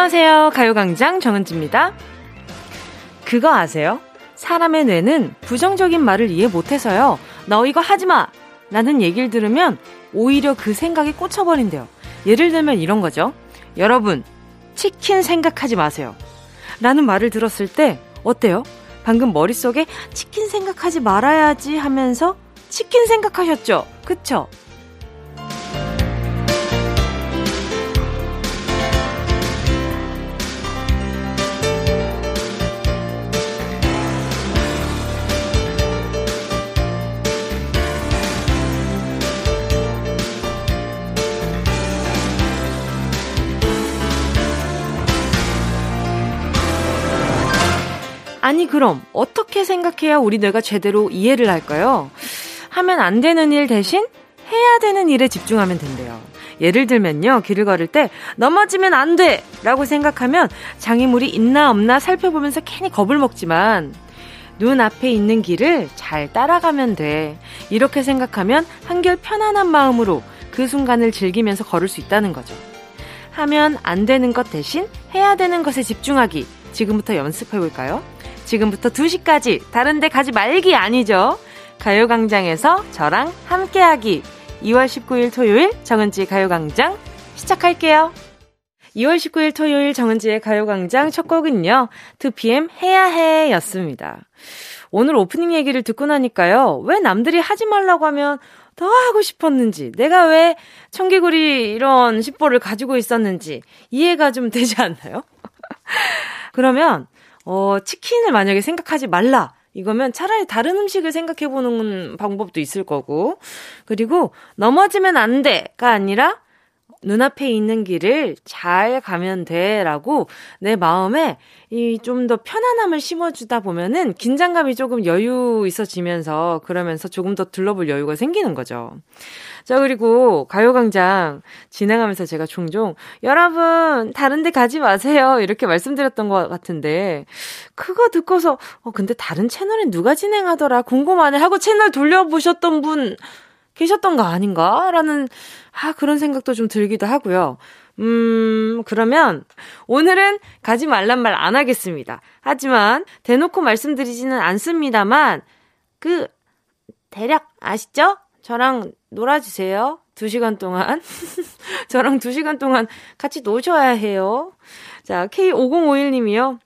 안녕하세요. 가요광장 정은지입니다. 그거 아세요? 사람의 뇌는 부정적인 말을 이해 못해서요. 너 이거 하지 마! 라는 얘기를 들으면 오히려 그 생각에 꽂혀버린대요. 예를 들면 이런 거죠. 여러분, 치킨 생각하지 마세요. 라는 말을 들었을 때 어때요? 방금 머릿속에 치킨 생각하지 말아야지 하면서 치킨 생각하셨죠? 그쵸? 아니 그럼 어떻게 생각해야 우리 뇌가 제대로 이해를 할까요? 하면 안 되는 일 대신 해야 되는 일에 집중하면 된대요. 예를 들면요, 길을 걸을 때 넘어지면 안 돼! 라고 생각하면 장애물이 있나 없나 살펴보면서 괜히 겁을 먹지만 눈앞에 있는 길을 잘 따라가면 돼. 이렇게 생각하면 한결 편안한 마음으로 그 순간을 즐기면서 걸을 수 있다는 거죠. 하면 안 되는 것 대신 해야 되는 것에 집중하기. 지금부터 연습해 볼까요? 지금부터 2시까지 다른 데 가지 말기 아니죠. 가요광장에서 저랑 함께하기. 2월 19일 토요일 정은지 가요광장 시작할게요. 2월 19일 토요일 정은지의 가요광장 첫 곡은요. 2PM 해야 해 였습니다. 오늘 오프닝 얘기를 듣고 나니까요. 왜 남들이 하지 말라고 하면 더 하고 싶었는지, 내가 왜 청개구리 이런 십보를 가지고 있었는지 이해가 좀 되지 않나요? 그러면 어, 치킨을 만약에 생각하지 말라. 이거면 차라리 다른 음식을 생각해보는 방법도 있을 거고. 그리고 넘어지면 안 돼가 아니라 눈앞에 있는 길을 잘 가면 돼 라고 내 마음에 이 좀 더 편안함을 심어주다 보면은 긴장감이 조금 여유 있어지면서 그러면서 조금 더 둘러볼 여유가 생기는 거죠. 자, 그리고 가요광장 진행하면서 제가 종종 여러분, 다른 데 가지 마세요. 이렇게 말씀드렸던 것 같은데, 그거 듣고서, 어, 근데 다른 채널엔 누가 진행하더라? 궁금하네. 하고 채널 돌려보셨던 분 계셨던 거 아닌가? 라는, 아, 그런 생각도 좀 들기도 하고요. 음, 그러면 오늘은 가지 말란 말 안 하겠습니다. 하지만 대놓고 말씀드리지는 않습니다만 그 대략 아시죠? 저랑 놀아주세요. 두 시간 동안. 저랑 두 시간 동안 같이 노셔야 해요. 자, K5051님이요.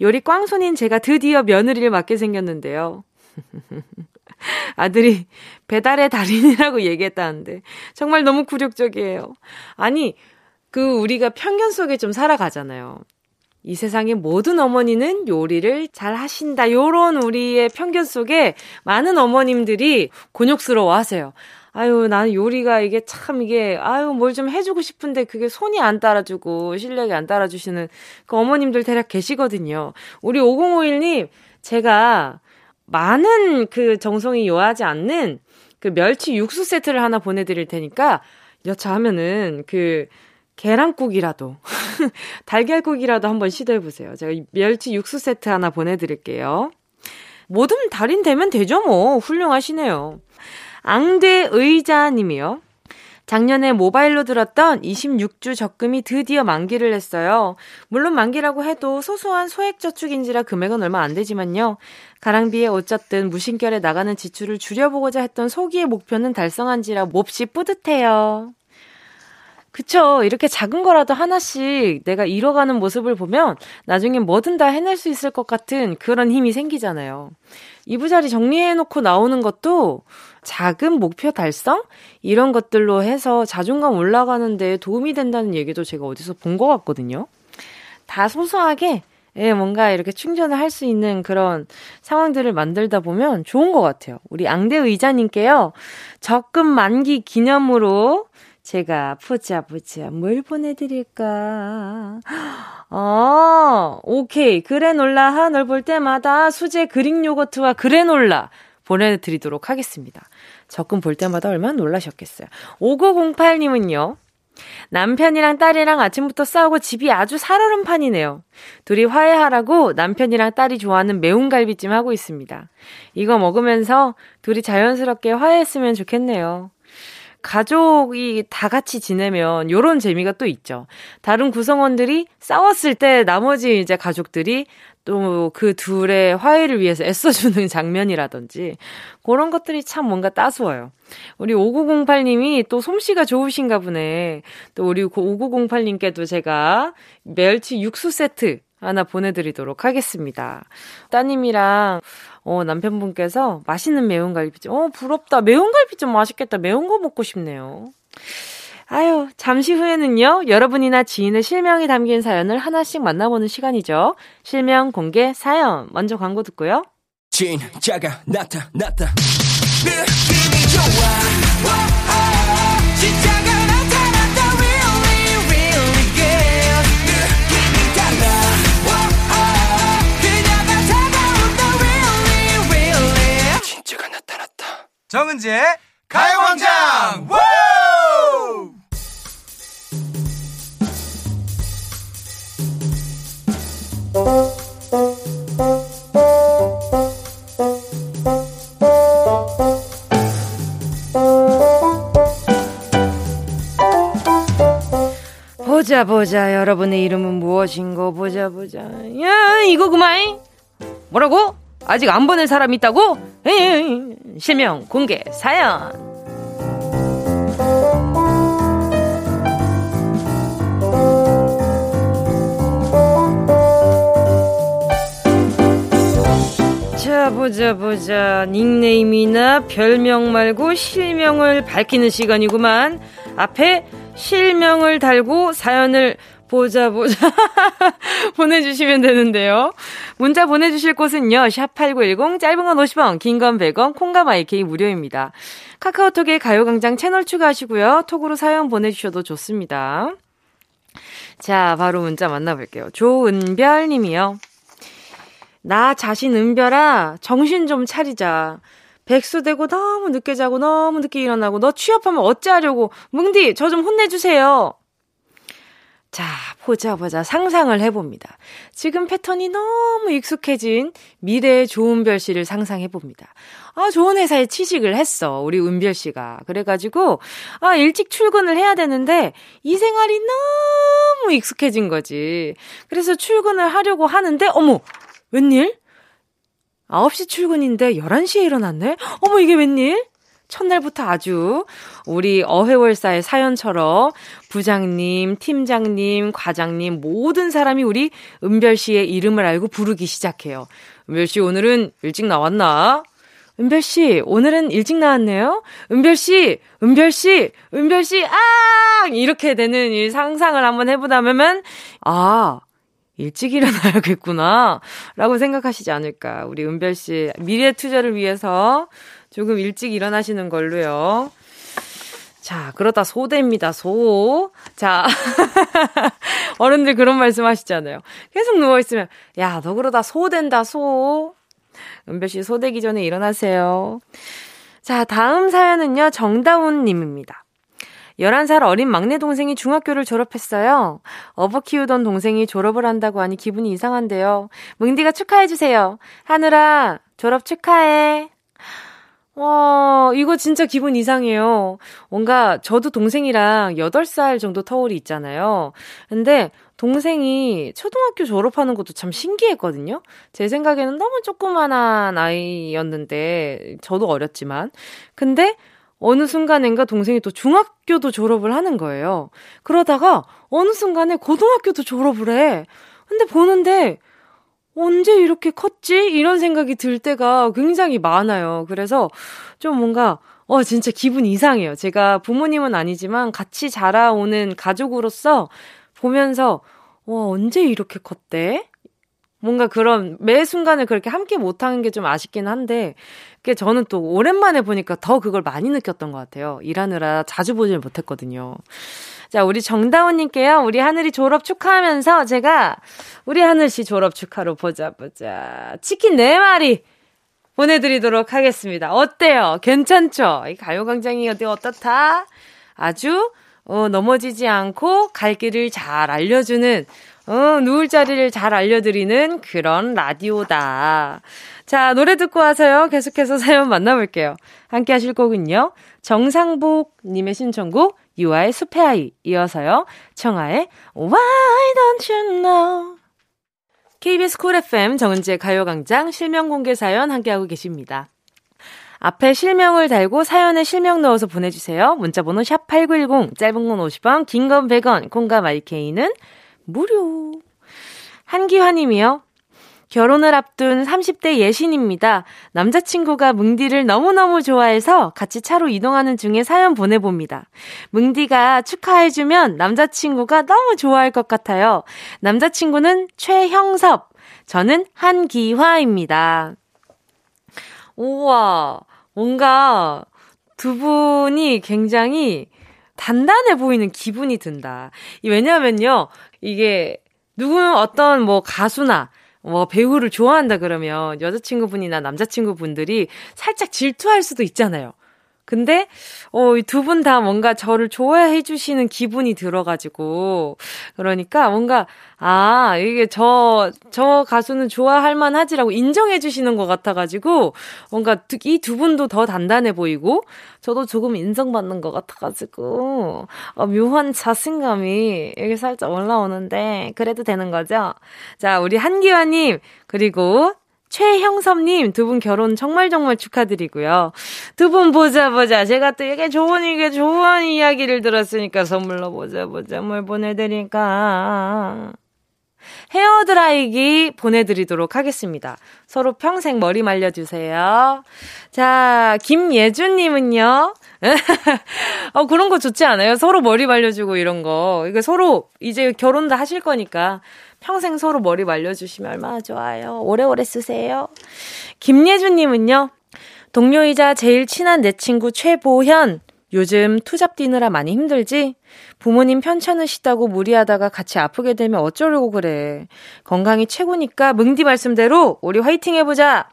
요리 꽝손인 제가 드디어 며느리를 맡게 생겼는데요. 아들이 배달의 달인이라고 얘기했다는데 정말 너무 굴욕적이에요. 아니, 그 우리가 편견 속에 좀 살아가잖아요. 이 세상의 모든 어머니는 요리를 잘 하신다. 요런 우리의 편견 속에 많은 어머님들이 곤욕스러워 하세요. 아유, 나는 요리가 이게 참 이게, 아유, 뭘 좀 해주고 싶은데 그게 손이 안 따라주고 실력이 안 따라주시는 그 어머님들 대략 계시거든요. 우리 5051님, 제가 많은 그 정성이 요하지 않는 그 멸치 육수 세트를 하나 보내드릴 테니까 여차하면은 그 계란국이라도 달걀국이라도 한번 시도해보세요. 제가 멸치 육수 세트 하나 보내드릴게요. 뭐든 달인 되면 되죠 뭐 훌륭하시네요. 앙대 의자님이요. 작년에 모바일로 들었던 26주 적금이 드디어 만기를 했어요. 물론 만기라고 해도 소소한 소액 저축인지라 금액은 얼마 안 되지만요. 가랑비에 어쨌든 무심결에 나가는 지출을 줄여보고자 했던 소기의 목표는 달성한지라 몹시 뿌듯해요. 그쵸. 이렇게 작은 거라도 하나씩 내가 잃어가는 모습을 보면 나중에 뭐든 다 해낼 수 있을 것 같은 그런 힘이 생기잖아요. 이부자리 정리해놓고 나오는 것도 작은 목표 달성? 이런 것들로 해서 자존감 올라가는데 도움이 된다는 얘기도 제가 어디서 본 것 같거든요. 다 소소하게 예, 뭔가 이렇게 충전을 할 수 있는 그런 상황들을 만들다 보면 좋은 것 같아요. 우리 앙대 의자님께요. 적금 만기 기념으로 제가 보자 보자 뭘 보내드릴까? 어, 오케이 그래놀라 하늘 볼 때마다 수제 그릭 요거트와 그래놀라 보내드리도록 하겠습니다. 적금 볼 때마다 얼마나 놀라셨겠어요. 5908님은요. 남편이랑 딸이랑 아침부터 싸우고 집이 아주 살얼음판이네요. 둘이 화해하라고 남편이랑 딸이 좋아하는 매운 갈비찜 하고 있습니다. 이거 먹으면서 둘이 자연스럽게 화해했으면 좋겠네요. 가족이 다 같이 지내면 요런 재미가 또 있죠. 다른 구성원들이 싸웠을 때 나머지 이제 가족들이 또 그 둘의 화해를 위해서 애써주는 장면이라든지 그런 것들이 참 뭔가 따스워요. 우리 5908님이 또 솜씨가 좋으신가 보네. 또 우리 5908님께도 제가 멸치 육수 세트 하나 보내드리도록 하겠습니다. 따님이랑 어, 남편분께서 맛있는 매운 갈비찜. 어, 부럽다. 매운 갈비찜 맛있겠다. 매운 거 먹고 싶네요. 아유, 잠시 후에는요, 여러분이나 지인의 실명이 담긴 사연을 하나씩 만나보는 시간이죠. 실명 공개 사연. 먼저 광고 듣고요. 진짜가 나타났다. 느낌이 좋아. 정은지의 가요광장! 보자 보자. 여러분의 이름은 무엇인고 보자 보자. 야 이거 그만 뭐라고? 아직 안 보낸 사람 있다고? 에이, 실명 공개 사연. 자 보자 보자. 닉네임이나 별명 말고 실명을 밝히는 시간이구만. 앞에 실명을 달고 사연을 보자 보자 보내주시면 되는데요. 문자 보내주실 곳은요. 샵8910 짧은 건 50원 긴 건 100원 콩과 마이케이 무료입니다. 카카오톡에 가요광장 채널 추가하시고요. 톡으로 사연 보내주셔도 좋습니다. 자 바로 문자 만나볼게요. 조은별 님이요. 나 자신 은별아, 정신 좀 차리자. 백수 되고 너무 늦게 자고 너무 늦게 일어나고 너 취업하면 어찌하려고. 뭉디, 저 좀 혼내주세요. 자, 보자, 보자. 상상을 해봅니다. 지금 패턴이 너무 익숙해진 미래의 조은별 씨를 상상해봅니다. 아, 좋은 회사에 취직을 했어. 우리 은별 씨가. 그래가지고, 아, 일찍 출근을 해야 되는데, 이 생활이 너무 익숙해진 거지. 그래서 출근을 하려고 하는데, 어머! 웬일? 9시 출근인데 11시에 일어났네? 어머, 이게 웬일? 첫날부터 아주 우리 어회월사의 사연처럼 부장님, 팀장님, 과장님 모든 사람이 우리 은별 씨의 이름을 알고 부르기 시작해요. 은별 씨 오늘은 일찍 나왔나? 은별 씨 오늘은 일찍 나왔네요. 은별 씨, 은별 씨, 은별 씨, 아! 이렇게 되는 이 상상을 한번 해보다면 아 일찍 일어나야겠구나. 라고 생각하시지 않을까. 우리 은별 씨, 미래 투자를 위해서 조금 일찍 일어나시는 걸로요. 자, 그러다 소됩니다, 소. 자, 어른들 그런 말씀 하시잖아요. 계속 누워있으면, 야, 너 그러다 소 된다, 소. 은별 씨, 소 되기 전에 일어나세요. 자, 다음 사연은요, 정다운 님입니다. 11살 어린 막내 동생이 중학교를 졸업했어요. 어버 키우던 동생이 졸업을 한다고 하니 기분이 이상한데요. 뭉디가 축하해주세요. 하늘아, 졸업 축하해. 와, 이거 진짜 기분 이상해요. 뭔가 저도 동생이랑 8살 정도 터울이 있잖아요. 근데 동생이 초등학교 졸업하는 것도 참 신기했거든요. 제 생각에는 너무 조그만한 아이였는데, 저도 어렸지만. 근데 어느 순간엔가 동생이 또 중학교도 졸업을 하는 거예요. 그러다가 어느 순간에 고등학교도 졸업을 해. 근데 보는데 언제 이렇게 컸지? 이런 생각이 들 때가 굉장히 많아요. 그래서 좀 뭔가 어, 진짜 기분 이상해요. 제가 부모님은 아니지만 같이 자라오는 가족으로서 보면서, 와, 언제 이렇게 컸대? 뭔가 그런 매 순간을 그렇게 함께 못하는 게 좀 아쉽긴 한데, 그게 저는 또 오랜만에 보니까 더 그걸 많이 느꼈던 것 같아요. 일하느라 자주 보질 못했거든요. 자, 우리 정다운님께요. 우리 하늘이 졸업 축하하면서 제가 우리 하늘씨 졸업 축하로 보자, 보자. 치킨 4마리 보내드리도록 하겠습니다. 어때요? 괜찮죠? 이 가요광장이 어디 어떻다? 아주, 어, 넘어지지 않고 갈 길을 잘 알려주는 어, 누울 자리를 잘 알려드리는 그런 라디오다. 자, 노래 듣고 와서요. 계속해서 사연 만나볼게요. 함께 하실 곡은요. 정상복님의 신청곡, 유아의 숲의 아이. 이어서요. 청하의 Why Don't You Know. KBS 쿨 FM 정은지의 가요광장 실명 공개 사연 함께하고 계십니다. 앞에 실명을 달고 사연에 실명 넣어서 보내주세요. 문자번호 샵8910, 짧은 건 50원, 긴 건 100원, 콩과 마이케이는 무료. 한기환님이요. 결혼을 앞둔 30대 예신입니다. 남자친구가 뭉디를 너무너무 좋아해서 같이 차로 이동하는 중에 사연 보내봅니다. 뭉디가 축하해주면 남자친구가 너무 좋아할 것 같아요. 남자친구는 최형섭, 저는 한기화입니다. 우와, 뭔가 두 분이 굉장히 단단해 보이는 기분이 든다. 왜냐면요, 이게 누구는 어떤 뭐 가수나 뭐 배우를 좋아한다 그러면 여자친구분이나 남자친구분들이 살짝 질투할 수도 있잖아요. 근데 어, 두 분 다 뭔가 저를 좋아해 주시는 기분이 들어가지고 그러니까 뭔가 아 이게 저저 가수는 좋아할 만하지라고 인정해 주시는 것 같아가지고 뭔가 이 두 분도 더 단단해 보이고 저도 조금 인정받는 것 같아가지고 어, 묘한 자신감이 여기 살짝 올라오는데 그래도 되는 거죠? 자 우리 한기화님 그리고 최형섭님 두 분 결혼 정말 정말 축하드리고요. 두 분 보자 보자. 제가 또 이게 좋은 이게 좋은 이야기를 들었으니까 선물로 보자 보자 뭘 보내드릴까. 헤어드라이기 보내드리도록 하겠습니다. 서로 평생 머리 말려주세요. 자, 김예준님은요. 어, 그런 거 좋지 않아요? 서로 머리 말려주고 이런 거. 이거 서로 이제 결혼도 하실 거니까 평생 서로 머리 말려주시면 얼마나 좋아요. 오래오래 쓰세요. 김예준님은요. 동료이자 제일 친한 내 친구 최보현. 요즘 투잡 뛰느라 많이 힘들지? 부모님 편찮으시다고 무리하다가 같이 아프게 되면 어쩌려고 그래. 건강이 최고니까 뭉디 말씀대로 우리 화이팅 해보자!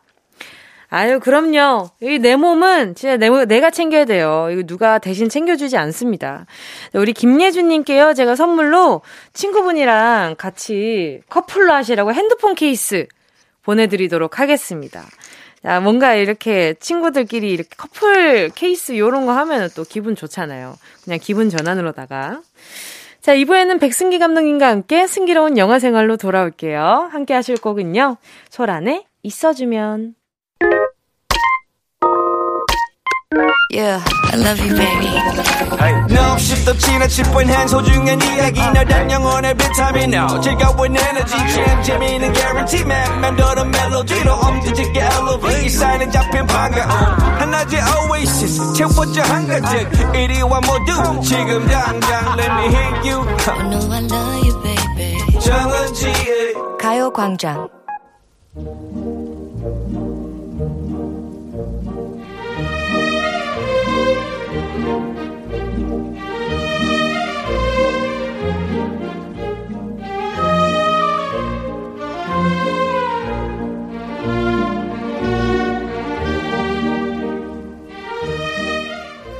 아유, 그럼요. 이 내 몸은 진짜 내, 내가 챙겨야 돼요. 이거 누가 대신 챙겨주지 않습니다. 우리 김예준님께요, 제가 선물로 친구분이랑 같이 커플로 하시라고 핸드폰 케이스 보내드리도록 하겠습니다. 자, 뭔가 이렇게 친구들끼리 이렇게 커플 케이스 요런 거 하면 또 기분 좋잖아요. 그냥 기분 전환으로다가. 자, 2부에는 백승기 감독님과 함께 승기로운 영화 생활로 돌아올게요. 함께 하실 곡은요. 소란에 있어주면. Yeah, I love you, baby. No, shift the china chip when hands hold you and 이야기 너랑 영원의 비타민 now. 즐거운 에너지 참 재미있는 guarantee man. 맘대로 멜로디로 엄지짓게 elevate. 이 사인은 잡힌 반가움. 하나의 oasis 채워져 한가득. 이리와 모두 지금 당장 let me hit you. I know I love you, baby. 정은지의 가요광장.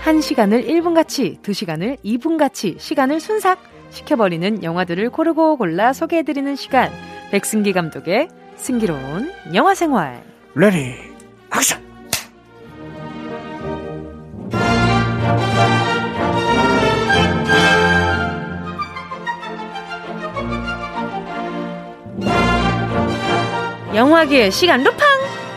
한 시간을 1분같이, 두 시간을 2분같이 시간을 순삭 시켜버리는 영화들을 고르고 골라 소개해드리는 시간. 백승기 감독의 승기로운 영화생활. Ready, action! 영화계의 시간 루팡!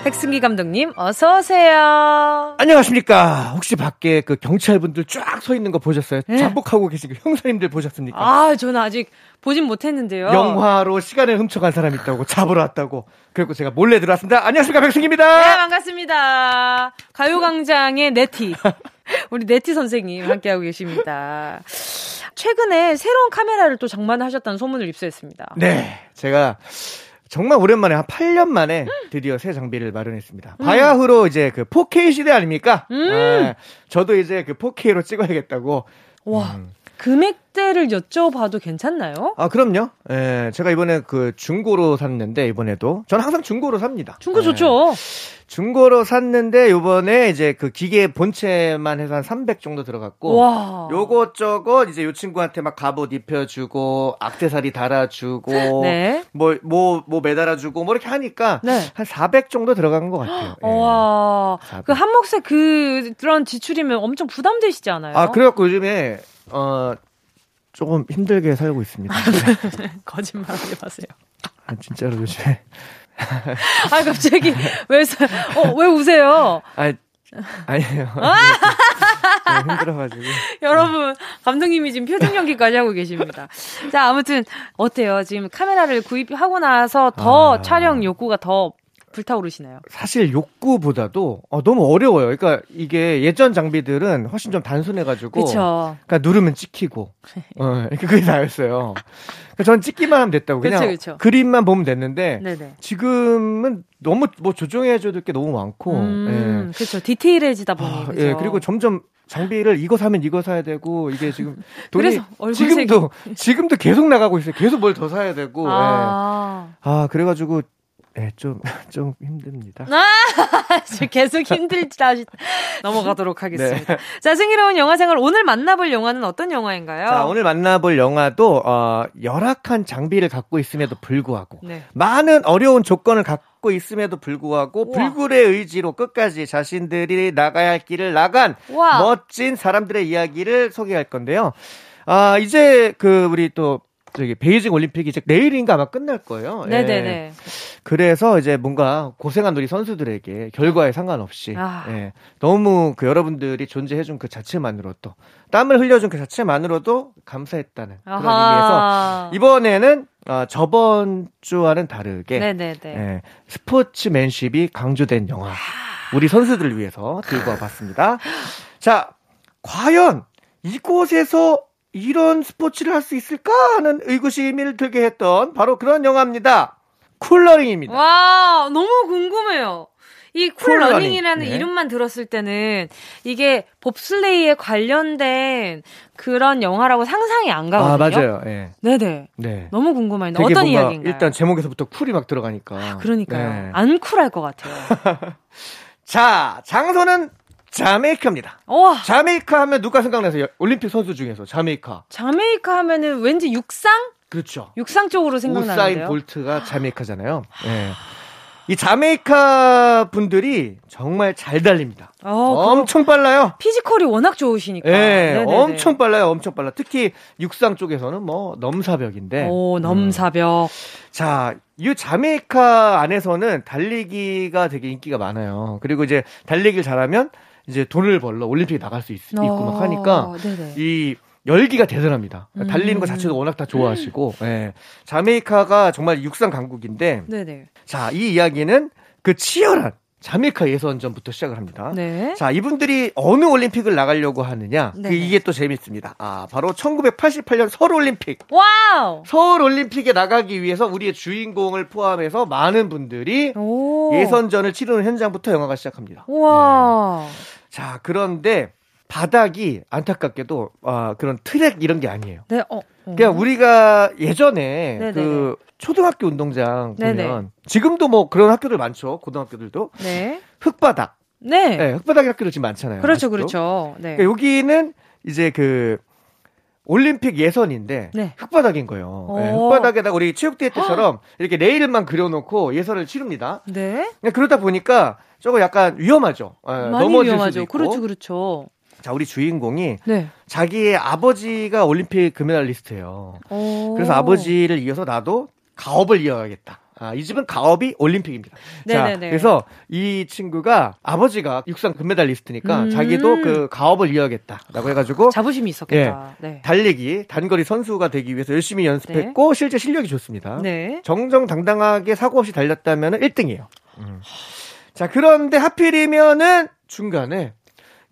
백승기 감독님, 어서 오세요. 안녕하십니까. 혹시 밖에 그 경찰분들 쫙 서 있는 거 보셨어요? 네. 잠복하고 계신 그 형사님들 보셨습니까? 아, 저는 아직 보진 못했는데요. 영화로 시간을 훔쳐간 사람 있다고 잡으러 왔다고. 그리고 제가 몰래 들어왔습니다. 안녕하십니까, 백승기입니다. 네, 반갑습니다. 가요광장의 네티. 우리 네티 선생님 함께하고 계십니다. 최근에 새로운 카메라를 또 장만하셨다는 소문을 입수했습니다. 네, 제가 정말 오랜만에 한 8년 만에 드디어 새 장비를 마련했습니다. 음. 바야흐로 이제 그 4K 시대 아닙니까? 음. 네, 저도 이제 그 4K로 찍어야겠다고. 와. 음, 금액대를 여쭤봐도 괜찮나요? 아, 그럼요. 예, 제가 이번에 그 중고로 샀는데, 이번에도. 저는 항상 중고로 삽니다. 중고 예. 좋죠. 중고로 샀는데, 요번에 이제 그 기계 본체만 해서 한 300 정도 들어갔고, 와. 요것 저것 이제 요 친구한테 막 갑옷 입혀주고, 악세사리 달아주고, 네. 뭐, 뭐, 뭐 매달아주고, 뭐 이렇게 하니까, 네. 한400 정도 들어간 것 같아요. 예. 와. 400. 그 한몫의 그, 그런 지출이면 엄청 부담되시지 않아요? 아, 그래갖고 요즘에, 어, 조금 힘들게 살고 있습니다. 거짓말 하지 마세요. 아, 진짜로 요즘에. 아, 갑자기, 왜, 서- 어, 왜 우세요? 아, 아니에요. 네, 힘들어가지고. 여러분, 감독님이 지금 표정 연기까지 하고 계십니다. 자, 아무튼, 어때요? 지금 카메라를 구입하고 나서 더 아. 촬영 욕구가 더 불타오르시나요? 사실 욕구보다도 어, 너무 어려워요. 그러니까 이게 예전 장비들은 훨씬 좀 단순해가지고. 그쵸. 그러니까 누르면 찍히고. 어, 그게 다였어요. 그러니까 전 찍기만 하면 됐다고. 그냥 그쵸, 그쵸. 그림만 보면 됐는데. 네네. 지금은 너무 뭐 조정해줘야 될 게 너무 많고. 음, 그렇죠. 디테일해지다 보니. 아? 예, 그리고 점점 장비를 이거 사면 이거 사야 되고 이게 지금 돈이 지금도 지금도 계속 나가고 있어요. 계속 뭘 더 사야 되고. 예. 아, 아 그래가지고 예, 좀 좀 힘듭니다. 지금 계속 힘들지 하시 넘어가도록 하겠습니다. 네. 자, 승희로운 영화 생활 오늘 만나볼 영화는 어떤 영화인가요? 자 오늘 만나볼 영화도 어, 열악한 장비를 갖고 있음에도 불구하고 네. 많은 어려운 조건을 갖고 있음에도 불구하고 우와. 불굴의 의지로 끝까지 자신들이 나가야 할 길을 나간 와. 멋진 사람들의 이야기를 소개할 건데요. 아 이제 그 우리 또 저기 베이징 올림픽이 이제 내일인가 아마 끝날 거예요. 예. 네네네. 그래서 이제 뭔가 고생한 우리 선수들에게 결과에 상관없이 아. 예, 너무 그 여러분들이 존재해준 그 자체만으로도 땀을 흘려준 그 자체만으로도 감사했다는 그런 의미에서. 이번에는 어, 저번 주와는 다르게 네네네. 예, 스포츠맨십이 강조된 영화 우리 선수들을 위해서 들고 와봤습니다. 자, 과연 이곳에서 이런 스포츠를 할 수 있을까 하는 의구심을 들게 했던 바로 그런 영화입니다. 쿨러닝입니다. 와, 너무 궁금해요. 이 쿨러닝. 쿨러닝이라는 네. 이름만 들었을 때는 이게 봅슬레이에 관련된 그런 영화라고 상상이 안 가거든요. 아, 맞아요. 예. 네네. 네. 너무 궁금한데 되게 어떤 이야기인가요? 일단 제목에서부터 쿨이 막 들어가니까. 그러니까요. 네. 안 쿨할 것 같아요. 자, 장소는 자메이카입니다. 와, 자메이카 하면 누가 생각나세요? 올림픽 선수 중에서 자메이카. 자메이카 하면은 왠지 육상? 그렇죠. 육상 쪽으로 우사인 생각나는데요. 볼트가 자메이카잖아요. 예. 이 자메이카 분들이 정말 잘 달립니다. 어, 엄청 빨라요. 피지컬이 워낙 좋으시니까. 예, 네네네. 엄청 빨라요. 엄청 빨라. 특히 육상 쪽에서는 뭐 넘사벽인데. 오, 음. 넘사벽. 자, 이 자메이카 안에서는 달리기가 되게 인기가 많아요. 그리고 이제 달리기를 잘하면 이제 돈을 벌러 올림픽에 나갈 수 있, 고 어, 막 하니까 네네. 이 열기가 대단합니다. 달리는 것 음. 자체도 워낙 다 좋아하시고, 예. 자메이카가 정말 육상 강국인데, 네네. 자, 이 이야기는 그 치열한 자메이카 예선전부터 시작을 합니다. 네. 자, 이분들이 어느 올림픽을 나가려고 하느냐? 그. 이게 또 재밌습니다. 아, 바로 1988년 서울 올림픽. 와우! 서울 올림픽에 나가기 위해서 우리의 주인공을 포함해서 많은 분들이 오. 예선전을 치르는 현장부터 영화가 시작합니다. 우와. 자, 그런데 바닥이 안타깝게도 아, 그런 트랙 이런 게 아니에요. 네, 어. 어. 그냥 우리가 예전에 네네네. 그 초등학교 운동장 보면 네네. 지금도 뭐 그런 학교들 많죠. 고등학교들도 네. 흙바닥. 네. 네, 흙바닥 학교들 지금 많잖아요. 그렇죠, 아직도. 그렇죠. 네. 그러니까 여기는 이제 그 올림픽 예선인데 네. 흙바닥인 거예요. 네, 오. 흙바닥에다 우리 체육대회 때처럼 이렇게 레일만 그려놓고 예선을 치릅니다. 네. 그러다 보니까 조금 약간 위험하죠. 예, 많이 넘어질 위험하죠. 수도 있고. 그렇죠, 그렇죠. 자, 우리 주인공이 네. 자기의 아버지가 올림픽 금메달리스트예요. 오. 그래서 아버지를 이어서 나도 가업을 이어야겠다. 아, 이 집은 가업이 올림픽입니다. 자, 네네네. 그래서 이 친구가 아버지가 육상 금메달리스트니까 음. 자기도 그 가업을 이어야겠다라고 해가지고 자부심이 있었겠다. 네. 달리기 단거리 선수가 되기 위해서 열심히 연습했고 실제 실력이 좋습니다. 네. 정정당당하게 사고 없이 달렸다면 1등이에요. 자, 그런데 하필이면은 중간에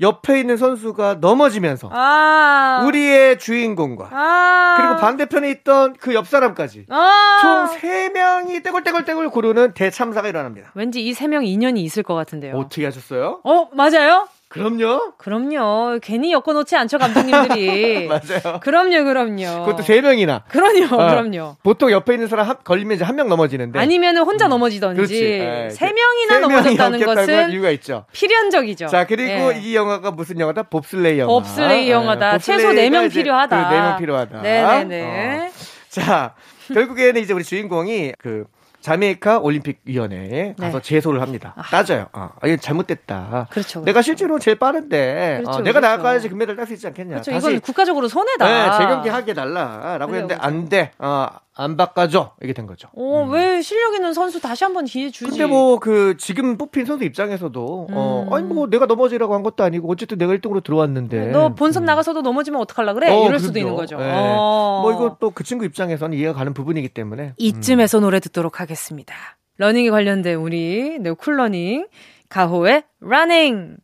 옆에 있는 선수가 넘어지면서 아. 우리의 주인공과 아. 그리고 반대편에 있던 그 옆 사람까지 아. 총 3명이 떼굴떼굴떼굴 고르는 대참사가 일어납니다. 왠지 이세명 인연이 있을 것 같은데요. 어떻게 하셨어요? 어, 맞아요? 그럼요. 그럼요. 괜히 엮어놓지 않죠, 감독님들이. 맞아요. 그럼요, 그럼요. 그것도 세 명이나. 그럼요, 어, 그럼요. 보통 옆에 있는 사람 한, 걸리면 이제 한 명 넘어지는데. 아니면은 혼자 음. 넘어지던지. 그렇지. 예, 세 그- 명이나 세 넘어졌다는 것은 이유가 있죠. 필연적이죠. 자, 그리고 예. 이 영화가 무슨 영화다? 봅슬레이 영화. 법슬레이 영화다. 예, 최소 봅슬레이가 4명 이제 필요하다. 그 4명 필요하다. 네네네. 어. 자, 결국에는 이제 우리 주인공이 그 자메이카 올림픽 위원회에 가서 네. 제소를 합니다. 따져요. 아, 이거 잘못됐다. 그렇죠. 내가 실제로 제일 빠른데 그렇죠, 어, 내가 그렇죠. 나가야지 금메달 딸 수 있지 않겠냐. 그렇죠. 다시 이건 국가적으로 손해다. 네, 재경기 하게 달라라고 했는데. 안 돼. 어, 안 바꿔줘. 이게 된 거죠. 어, 왜 실력 있는 선수 다시 한번 기회 주지? 음. 근데 뭐 그 지금 뽑힌 선수 입장에서도 어 음. 아니 뭐 내가 넘어지라고 한 것도 아니고 어쨌든 내가 1등으로 들어왔는데 너 본선 음. 나가서도 넘어지면 어떡하려 그래? 어, 이럴 수도 그럼요. 있는 거죠. 예. 어. 뭐 이거 또 그 친구 입장에서는 이해가 가는 부분이기 때문에 이쯤에서 노래 듣도록 하겠습니다. 러닝에 관련된 우리 네, 쿨러닝 가호의 Running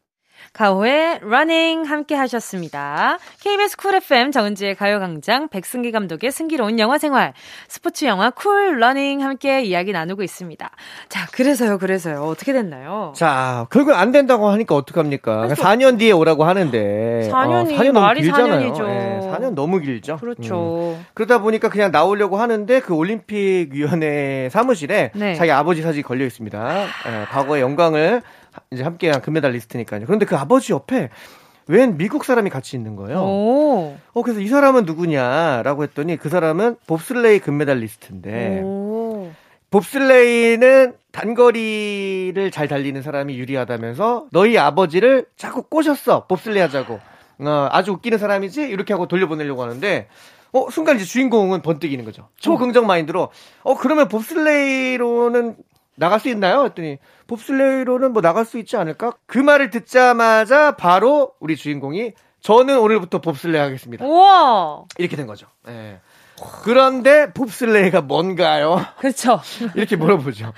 가호의 Running 함께 하셨습니다. KBS 쿨 FM 정은지의 가요광장 백승기 감독의 승기로운 영화 생활 스포츠 영화 쿨 러닝 함께 이야기 나누고 있습니다. 자 그래서요 그래서요 어떻게 됐나요? 자 결국 안 된다고 하니까 어떡합니까? 4년 뒤에 오라고 하는데 4년이 어, 4년 너무 말이 길잖아요. 4년이죠. 예, 4년 너무 길죠. 음. 그렇죠. 그러다 보니까 그냥 나오려고 하는데 그 올림픽 위원회 사무실에 네. 자기 아버지 사진이 걸려 있습니다. 예, 과거의 영광을 이제 함께한 금메달리스트니까요. 그런데 그 아버지 옆에 웬 미국 사람이 같이 있는 거예요. 오. 어 그래서 이 사람은 누구냐라고 했더니 그 사람은 봅슬레이 금메달리스트인데 오. 봅슬레이는 단거리를 잘 달리는 사람이 유리하다면서 너희 아버지를 자꾸 꼬셨어 봅슬레이 하자고 어, 아주 웃기는 사람이지 이렇게 하고 돌려보내려고 하는데 어 순간 이제 주인공은 번뜩이는 거죠 초긍정 마인드로 어 그러면 봅슬레이로는 나갈 수 있나요? 했더니 봅슬레이로는 뭐 나갈 수 있지 않을까? 그 말을 듣자마자 바로 우리 주인공이 저는 오늘부터 봅슬레이 하겠습니다. 우와. 이렇게 된 거죠. 예. 그런데 봅슬레이가 뭔가요? 그렇죠. 이렇게 물어보죠.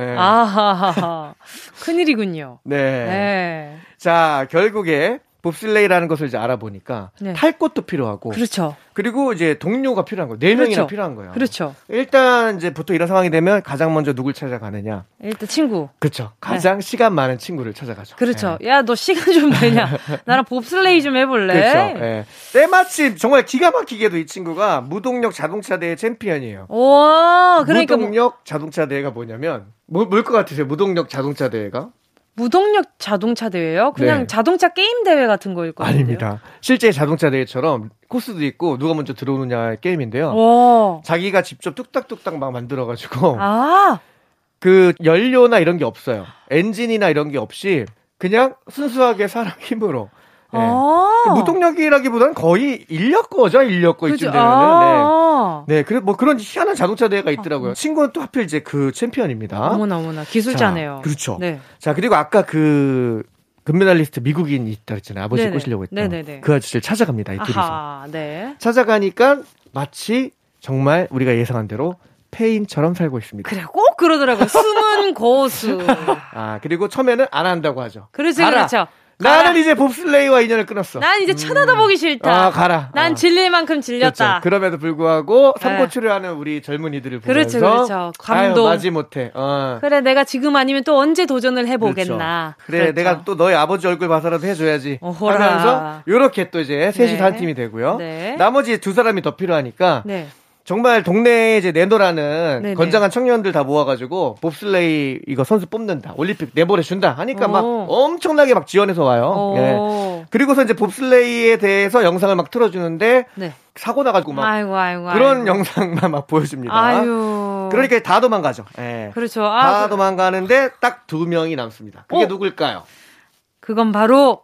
예. 아하하하. 큰일이군요. 네. 네. 자, 결국에 봅슬레이라는 것을 이제 알아보니까 네. 탈 것도 필요하고 그렇죠. 그리고 이제 동료가 필요한 거예요. 네 그렇죠. 명이나 필요한 거예요. 그렇죠. 일단 이제 보통 이런 상황이 되면 가장 먼저 누굴 찾아가느냐? 일단 친구. 그렇죠. 가장 시간 많은 친구를 찾아가죠. 네. 그렇죠. 예. 야, 너 시간 좀 되냐? 나랑 봅슬레이 좀 해볼래? 그렇죠. 예. 때마침 정말 기가 막히게도 이 친구가 무동력 자동차 대회 챔피언이에요. 와, 그러니까 뭐, 무동력 자동차 대회가 뭐냐면 뭘것 같으세요? 무동력 자동차 대회가? 무동력 자동차 대회요? 그냥 네. 자동차 게임 대회 같은 거일 것 같아요. 아닙니다. 실제 자동차 대회처럼 코스도 있고 누가 먼저 들어오느냐의 게임인데요. 와. 자기가 직접 뚝딱뚝딱 막 만들어가지고 아, 그 연료나 이런 게 없어요. 엔진이나 이런 게 없이 그냥 순수하게 사람 힘으로. 예. 아. 그 무동력이라기보다는 거의 인력거죠, 인력거? 이쯤 되면은. 아. 네. 네, 그래 뭐 그런 희한한 자동차 대회가 있더라고요. 친구는 또 하필 이제 그 챔피언입니다. 어머나, 어머나. 기술자네요. 자, 그렇죠. 네. 자, 그리고 아까 그 금메달리스트 미국인이 있다 그랬잖아요. 아버지 네네. 꼬시려고 했던. 네네네. 그 아저씨를 찾아갑니다. 이 둘이서. 네. 찾아가니까 마치 정말 우리가 예상한 대로 페인처럼 살고 있습니다. 그래, 꼭 그러더라고요. 숨은 고수. 아, 그리고 처음에는 안 한다고 하죠. 그렇죠, 가라. 그렇죠. 나는. 이제 봅슬레이와 인연을 끊었어. 난 이제 쳐다도 보기 싫다. 아, 가라. 난 아. 질릴 만큼 질렸다. 그렇죠. 그럼에도 불구하고 네. 삼고추를 하는 우리 젊은이들을 그렇죠, 보면서 그렇죠. 감동. 아유, 마지 못해. 어. 그래, 내가 지금 아니면 또 언제 도전을 해보겠나. 그렇죠. 그래, 그렇죠. 내가 또 너의 아버지 얼굴 봐서라도 해줘야지. 어허라. 하면서 요렇게 또 이제 셋이서 네. 한 팀이 되고요. 네. 나머지 두 사람이 더 필요하니까 네. 정말 동네에 이제 내노라는 네네. 건장한 청년들 다 모아가지고 봅슬레이 이거 선수 뽑는다. 올림픽 내보내 준다. 하니까 막 오. 엄청나게 막 지원해서 와요. 예. 오. 그리고서 이제 봅슬레이에 대해서 영상을 막 틀어주는데 네. 사고 나가지고 막 아이고, 아이고. 그런 아이고. 영상만 막 보여줍니다. 아유. 그러니까 다 도망가죠. 예. 그렇죠. 다 아, 그, 도망가는데 딱 두 명이 남습니다. 그게 어? 누굴까요? 그건 바로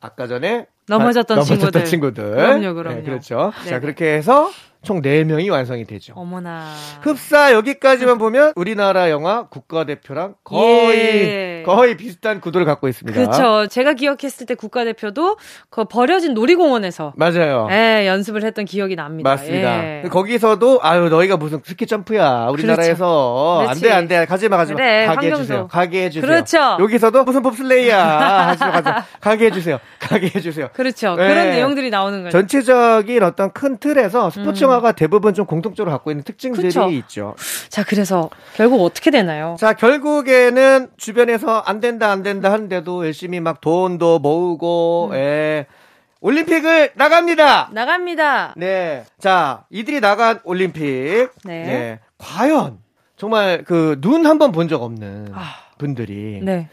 아까 전에 넘어졌던 아, 넘어졌던 친구들. 친구들. 그럼요, 그럼요. 네, 그렇죠. 네네. 자, 그렇게 해서 총 4명이 완성이 되죠. 어머나. 흡사 여기까지만 보면 우리나라 영화 국가대표랑 거의 예. 거의 비슷한 구도를 갖고 있습니다. 그렇죠. 제가 기억했을 때 국가대표도 그 버려진 놀이공원에서 맞아요. 예, 연습을 했던 기억이 납니다. 맞습니다. 예. 거기서도 아유 너희가 무슨 스키 점프야 우리나라에서 그렇죠. 안돼 안돼 가지마 가지마 그래, 가게. 해주세요 가게 해주세요 그렇죠. 여기서도 무슨 봅슬레이야 하시러 가서 가게 해주세요 가게 해주세요 그렇죠. 네. 그런 내용들이 나오는 거죠. 전체적인 어떤 큰 틀에서 스포츠 음. 영화가 대부분 좀 공통적으로 갖고 있는 특징들이 그쵸? 있죠. 자, 그래서 결국 어떻게 되나요? 자, 결국에는 주변에서 안 된다, 안 된다 하는데도 열심히 막 돈도 모으고, 음. 예. 올림픽을 나갑니다. 나갑니다. 네. 자, 이들이 나간 올림픽. 네. 네. 과연 정말 그 눈 한 번 본 적 없는 아. 분들이 네.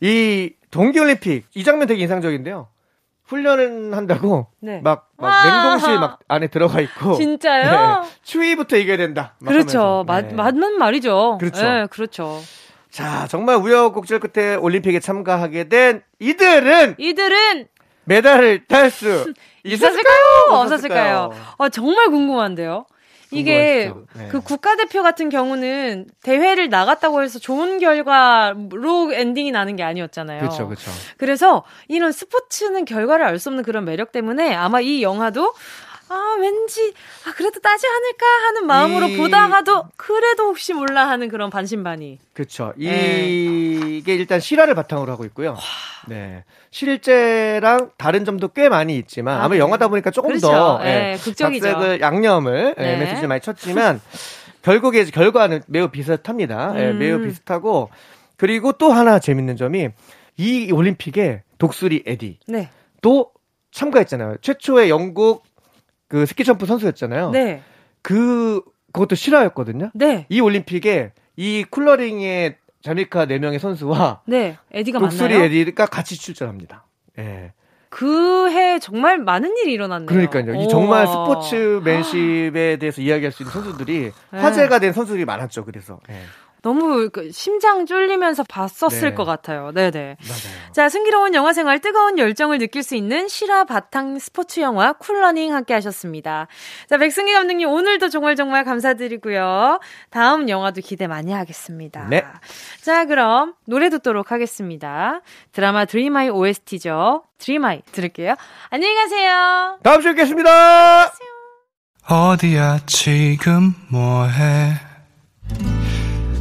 이 동계올림픽 이 장면 되게 인상적인데요. 훈련을 한다고 네. 막, 막 냉동실 막 안에 들어가 있고 진짜요? 네. 추위부터 이겨야 된다. 그렇죠. 맞, 네. 맞는 말이죠. 그렇죠. 네, 그렇죠. 자, 정말 우여곡절 끝에 올림픽에 참가하게 된 이들은 이들은 메달을 딸 수 있었을까요? 없었을까요? 어, 정말 궁금한데요. 이게 네. 그 국가대표 같은 경우는 대회를 나갔다고 해서 좋은 결과로 엔딩이 나는 게 아니었잖아요. 그렇죠, 그렇죠. 그래서 이런 스포츠는 결과를 알 수 없는 그런 매력 때문에 아마 이 영화도 아, 왠지, 아, 그래도 따지 않을까 하는 마음으로 이... 보다가도, 그래도 혹시 몰라 하는 그런 반신반의. 그쵸. 네. 이게 일단 실화를 바탕으로 하고 있고요. 네. 실제랑 다른 점도 꽤 많이 있지만, 아, 마 네. 영화다 보니까 조금 그렇죠. 더, 네, 예, 극적이죠. 각색을, 양념을, 예, 네. 메시지 많이 쳤지만, 결국에 결과는 매우 비슷합니다. 예, 음. 매우 비슷하고, 그리고 또 하나 재밌는 점이, 이 올림픽에 독수리 에디. 네. 또 참가했잖아요. 최초의 영국 그 스키 점프 선수였잖아요. 네. 그 그것도 실화였거든요. 네. 이 올림픽에 이 쿨러닝의 자메이카 4명의 선수와 네. 에디가 독수리 만나요? 에디가 같이 출전합니다. 예. 그해 정말 많은 일이 일어났네요. 그러니까요. 이 정말 스포츠맨십에 대해서 이야기할 수 있는 선수들이 네. 화제가 된 선수들이 많았죠. 그래서. 예. 너무 그 심장 쫄리면서 봤었을 네. 것 같아요. 네네. 맞아요. 자, 슬기로운 영화 생활 뜨거운 열정을 느낄 수 있는 실화 바탕 스포츠 영화 쿨러닝 함께 하셨습니다. 자, 백승기 감독님 오늘도 정말 정말 감사드리고요. 다음 영화도 기대 많이 하겠습니다. 네. 자, 그럼 노래 듣도록 하겠습니다. 드라마 드림 아이 OST죠. 드림 아이 들을게요. 안녕히 가세요. 다음 주에 뵙겠습니다. 어디야 지금 뭐해?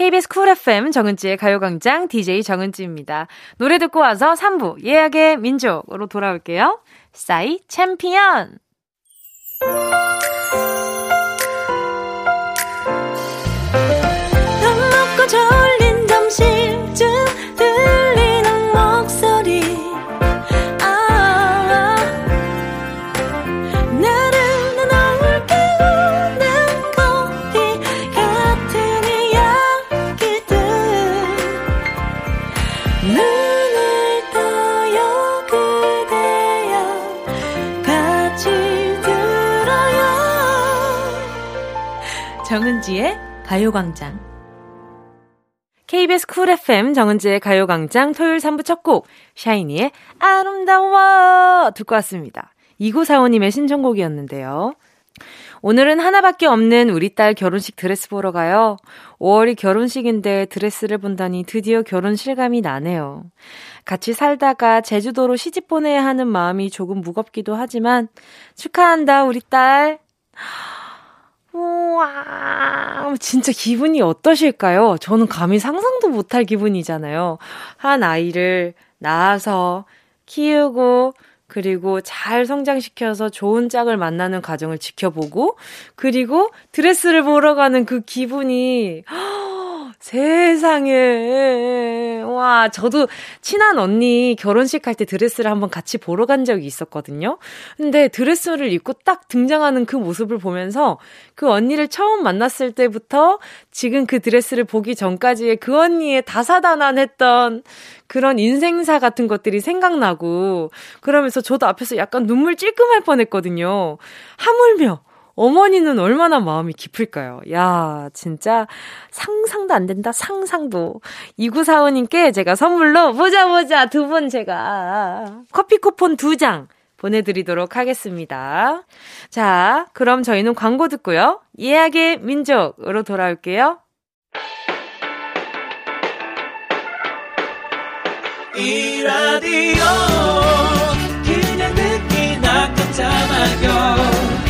KBS 쿨 FM 정은지의 가요광장 DJ 정은지입니다. 노래 듣고 와서 3부 예약의 민족으로 돌아올게요. 싸이 챔피언! 가요광장. KBS 쿨 FM 정은지의 가요광장 토요일 3부 첫 곡, 샤이니의 아름다워! 듣고 왔습니다. 2945님의 신청곡이었는데요. 오늘은 하나밖에 없는 우리 딸 결혼식 드레스 보러 가요. 5월이 결혼식인데 드레스를 본다니 드디어 결혼 실감이 나네요. 같이 살다가 제주도로 시집 보내야 하는 마음이 조금 무겁기도 하지만 축하한다, 우리 딸. 우와, 진짜 기분이 어떠실까요? 저는 감히 상상도 못할 기분이잖아요. 한 아이를 낳아서 키우고, 그리고 잘 성장시켜서 좋은 짝을 만나는 과정을 지켜보고, 그리고 드레스를 보러 가는 그 기분이, 세상에. 와, 저도 친한 언니 결혼식 할 때 드레스를 한번 같이 보러 간 적이 있었거든요. 근데 드레스를 입고 딱 등장하는 그 모습을 보면서 그 언니를 처음 만났을 때부터 지금 그 드레스를 보기 전까지의 그 언니의 다사다난했던 그런 인생사 같은 것들이 생각나고 그러면서 저도 앞에서 약간 눈물 찔끔할 뻔했거든요. 하물며 어머니는 얼마나 마음이 깊을까요? 야, 진짜 상상도 안 된다, 상상도. 2945님께 제가 선물로 보자, 보자, 두 분 제가 커피 쿠폰 두 장 보내드리도록 하겠습니다. 자, 그럼 저희는 광고 듣고요. 예약의 민족으로 돌아올게요. 이 라디오 그냥 듣기 나 깜짝마요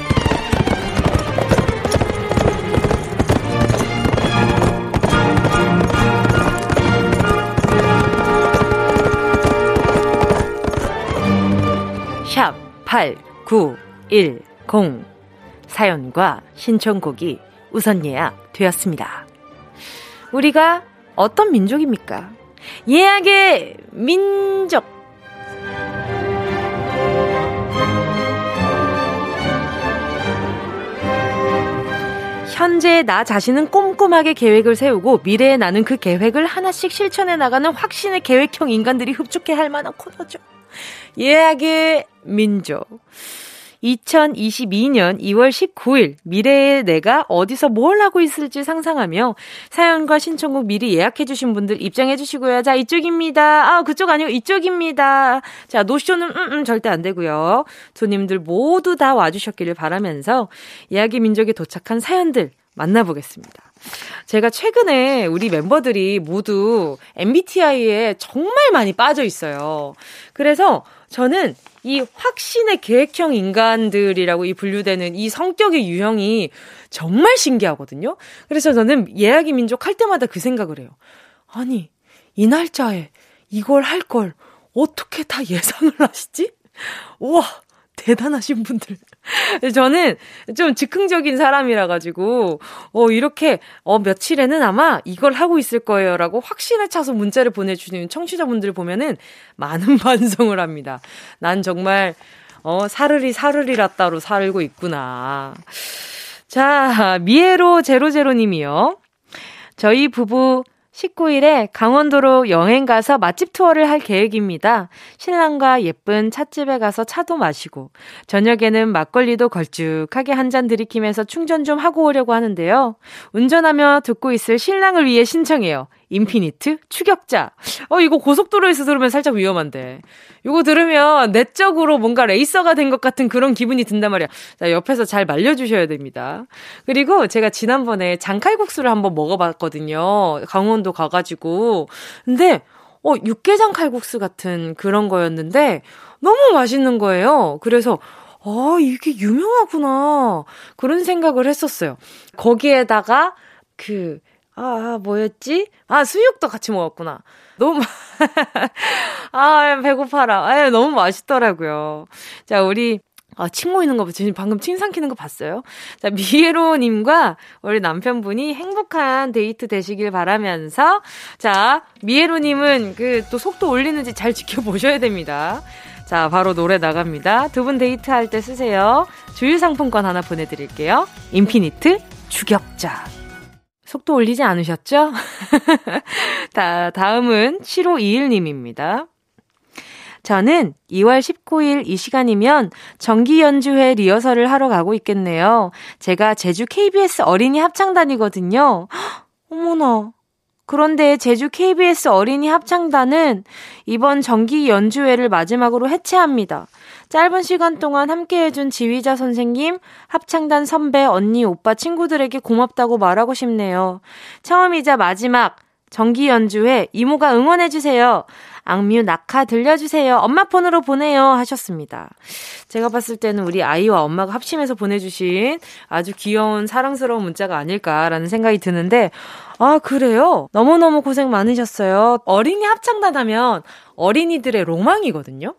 8910 사연과 신청곡이 우선 예약되었습니다. 우리가 어떤 민족입니까? 예약의 민족! 현재 나 자신은 꼼꼼하게 계획을 세우고 미래에 나는 그 계획을 하나씩 실천해 나가는 확신의 계획형 인간들이 흡족해 할 만한 코너죠. 예약의 민족. 2022년 2월 19일 미래의 내가 어디서 뭘 하고 있을지 상상하며 사연과 신청곡 미리 예약해 주신 분들 입장해 주시고요. 자, 이쪽입니다. 아, 그쪽 아니고 이쪽입니다. 자, 노쇼는 음, 음 절대 안 되고요. 손님들 모두 다 와주셨기를 바라면서 예약의 민족에 도착한 사연들 만나보겠습니다. 제가 최근에 우리 멤버들이 모두 MBTI에 정말 많이 빠져 있어요. 그래서 저는 이 확신의 계획형 인간들이라고 이 분류되는 이 성격의 유형이 정말 신기하거든요. 그래서 저는 예약이 민족 할 때마다 그 생각을 해요. 아니, 이 날짜에 이걸 할 걸 어떻게 다 예상을 하시지? 우와, 대단하신 분들. 저는 좀 즉흥적인 사람이라 가지고 어 이렇게 어 며칠에는 아마 이걸 하고 있을 거예요라고 확신을 차서 문자를 보내주시는 청취자분들 보면은 많은 반성을 합니다. 난 정말 어 사르리 사르리라 따로 살고 있구나. 자 미에로 제로제로 님이요. 저희 부부 19일에 강원도로 여행 가서 맛집 투어를 할 계획입니다. 신랑과 예쁜 찻집에 가서 차도 마시고, 저녁에는 막걸리도 걸쭉하게 한 잔 들이키면서 충전 좀 하고 오려고 하는데요. 운전하며 듣고 있을 신랑을 위해 신청해요. 인피니트 추격자. 어, 이거 고속도로에서 들으면 살짝 위험한데. 이거 들으면 내적으로 뭔가 레이서가 된 것 같은 그런 기분이 든단 말이야. 자, 옆에서 잘 말려주셔야 됩니다. 그리고 제가 지난번에 장칼국수를 한번 먹어봤거든요. 강원도 가가지고. 근데, 어, 육개장 칼국수 같은 그런 거였는데, 너무 맛있는 거예요. 그래서, 아, 이게 유명하구나. 그런 생각을 했었어요. 거기에다가, 그, 아, 아, 뭐였지? 아, 수육도 같이 먹었구나. 너무, 아, 배고파라. 아, 너무 맛있더라고요. 자, 우리, 아, 침 모이는 거, 지금 방금 침 삼키는 거 봤어요? 자, 미에로님과 우리 남편분이 행복한 데이트 되시길 바라면서, 자, 미에로님은 그 또 속도 올리는지 잘 지켜보셔야 됩니다. 자, 바로 노래 나갑니다. 두 분 데이트할 때 쓰세요. 주유 상품권 하나 보내드릴게요. 인피니트 주격자. 속도 올리지 않으셨죠? 다, 다음은 7521님입니다. 저는 2월 19일 이 시간이면 정기 연주회 리허설을 하러 가고 있겠네요. 제가 제주 KBS 어린이 합창단이거든요. 어머나. 그런데 제주 KBS 어린이 합창단은 이번 정기 연주회를 마지막으로 해체합니다. 짧은 시간 동안 함께 해준 지휘자 선생님, 합창단 선배, 언니, 오빠, 친구들에게 고맙다고 말하고 싶네요. 처음이자 마지막 정기 연주회 이모가 응원해주세요. 악뮤 낙하 들려주세요. 엄마 폰으로 보내요. 하셨습니다. 제가 봤을 때는 우리 아이와 엄마가 합심해서 보내주신 아주 귀여운 사랑스러운 문자가 아닐까라는 생각이 드는데, 아, 그래요? 너무너무 고생 많으셨어요. 어린이 합창단 하면 어린이들의 로망이거든요?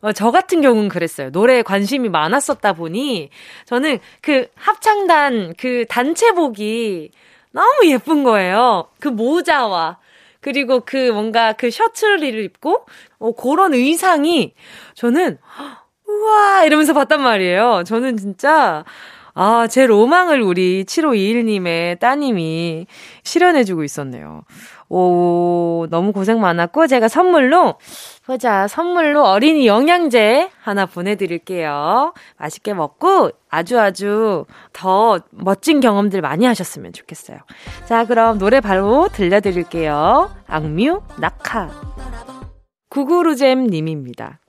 어, 저 같은 경우는 그랬어요. 노래에 관심이 많았었다 보니, 저는 그 합창단, 그 단체복이 너무 예쁜 거예요. 그 모자와 그리고 그 뭔가 그 셔츠를 입고 어, 그런 의상이 저는 우와 이러면서 봤단 말이에요. 저는 진짜 아, 제 로망을 우리 7521님의 따님이 실현해주고 있었네요. 오, 너무 고생 많았고, 제가 선물로, 보자, 선물로 어린이 영양제 하나 보내드릴게요. 맛있게 먹고, 아주 아주 더 멋진 경험들 많이 하셨으면 좋겠어요. 자, 그럼 노래 바로 들려드릴게요. 악뮤, 낙하. 구구루잼 님입니다.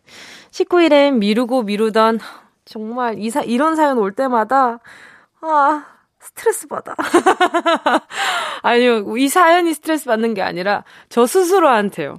19일엔 미루고 미루던 정말 이사, 이런 사연 올 때마다, 아, 스트레스 받아. 아니요, 이 사연이 스트레스 받는 게 아니라 저 스스로한테요.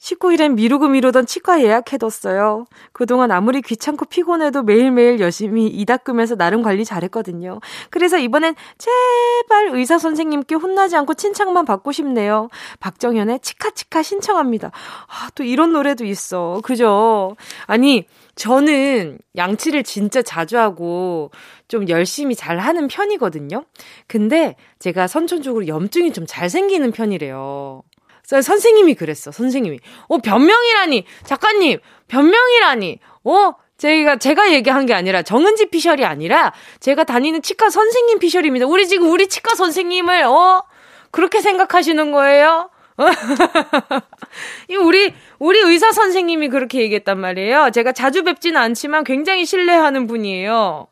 19일엔 미루고 미루던 치과 예약해뒀어요. 그동안 아무리 귀찮고 피곤해도 매일매일 열심히 이 닦으면서 나름 관리 잘했거든요. 그래서 이번엔 제발 의사 선생님께 혼나지 않고 칭찬만 받고 싶네요. 박정현의 치카치카 신청합니다. 아, 또 이런 노래도 있어. 그죠? 아니, 저는 양치를 진짜 자주 하고 좀 열심히 잘 하는 편이거든요. 근데 제가 선천적으로 염증이 좀 잘 생기는 편이래요. 선생님이 그랬어, 선생님이. 어, 변명이라니! 작가님! 변명이라니! 어? 제가, 제가 얘기한 게 아니라 정은지 피셜이 아니라 제가 다니는 치과 선생님 피셜입니다. 우리 지금 우리 치과 선생님을, 어? 그렇게 생각하시는 거예요? 이 우리 우리 의사 선생님이 그렇게 얘기했단 말이에요. 제가 자주 뵙지는 않지만 굉장히 신뢰하는 분이에요.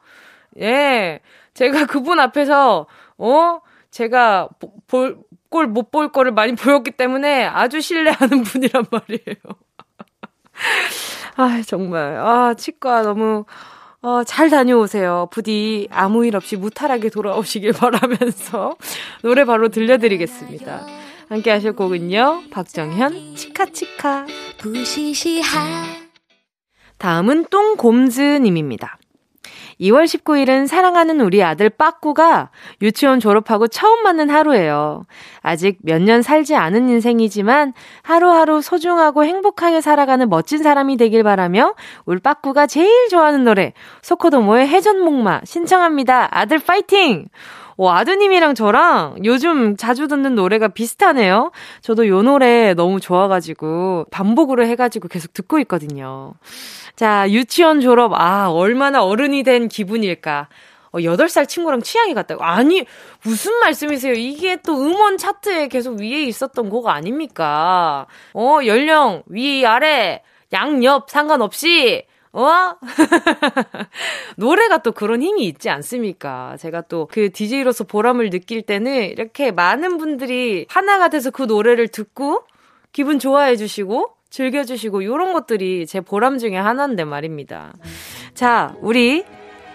예. 제가 그분 앞에서 어 제가 볼 꼴못볼 거를 많이 보였기 때문에 아주 신뢰하는 분이란 말이에요. 아, 정말. 아, 치과 너무 어, 잘 다녀오세요. 부디 아무 일 없이 무탈하게 돌아오시길 바라면서 노래 바로 들려드리겠습니다. 함께 하실 곡은요. 박정현 치카치카 부시시하 다음은 똥곰즈님입니다. 2월 19일은 사랑하는 우리 아들 빠꾸가 유치원 졸업하고 처음 맞는 하루예요. 아직 몇 년 살지 않은 인생이지만 하루하루 소중하고 행복하게 살아가는 멋진 사람이 되길 바라며 울 빠꾸가 제일 좋아하는 노래 소코도모의 해전목마 신청합니다. 아들 파이팅! 오, 아드님이랑 저랑 요즘 자주 듣는 노래가 비슷하네요. 저도 요 노래 너무 좋아가지고 반복으로 해가지고 계속 듣고 있거든요. 자, 유치원 졸업, 아, 얼마나 어른이 된 기분일까. 어, 8살 친구랑 취향이 같다고. 아니, 무슨 말씀이세요? 이게 또 음원 차트에 계속 위에 있었던 곡 아닙니까? 어, 연령, 위, 아래, 양옆 상관없이 어? 노래가 또 그런 힘이 있지 않습니까? 제가 또 그 DJ로서 보람을 느낄 때는 이렇게 많은 분들이 하나가 돼서 그 노래를 듣고 기분 좋아해 주시고 즐겨 주시고 이런 것들이 제 보람 중에 하나인데 말입니다. 자, 우리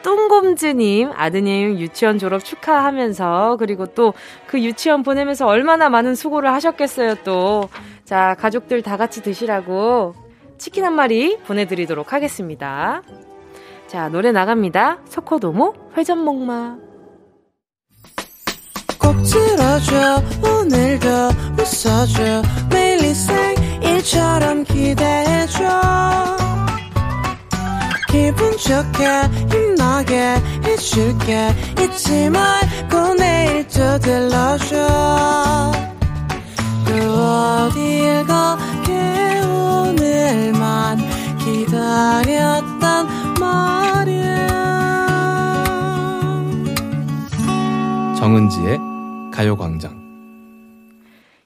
똥곰즈님 아드님 유치원 졸업 축하하면서 그리고 또 그 유치원 보내면서 얼마나 많은 수고를 하셨겠어요 또. 자, 가족들 다 같이 드시라고 치킨 한 마리 보내드리도록 하겠습니다. 자, 노래 나갑니다. 석호도모 회전목마. 꼭 들어줘, 오늘도 웃어줘, 매일 생일처럼 기대해줘. 기분 좋게, 힘나게 해줄게. 잊지 말고 내일 또 들러줘. 또 어딜 오늘만 기다렸단 말이야 정은지의 가요광장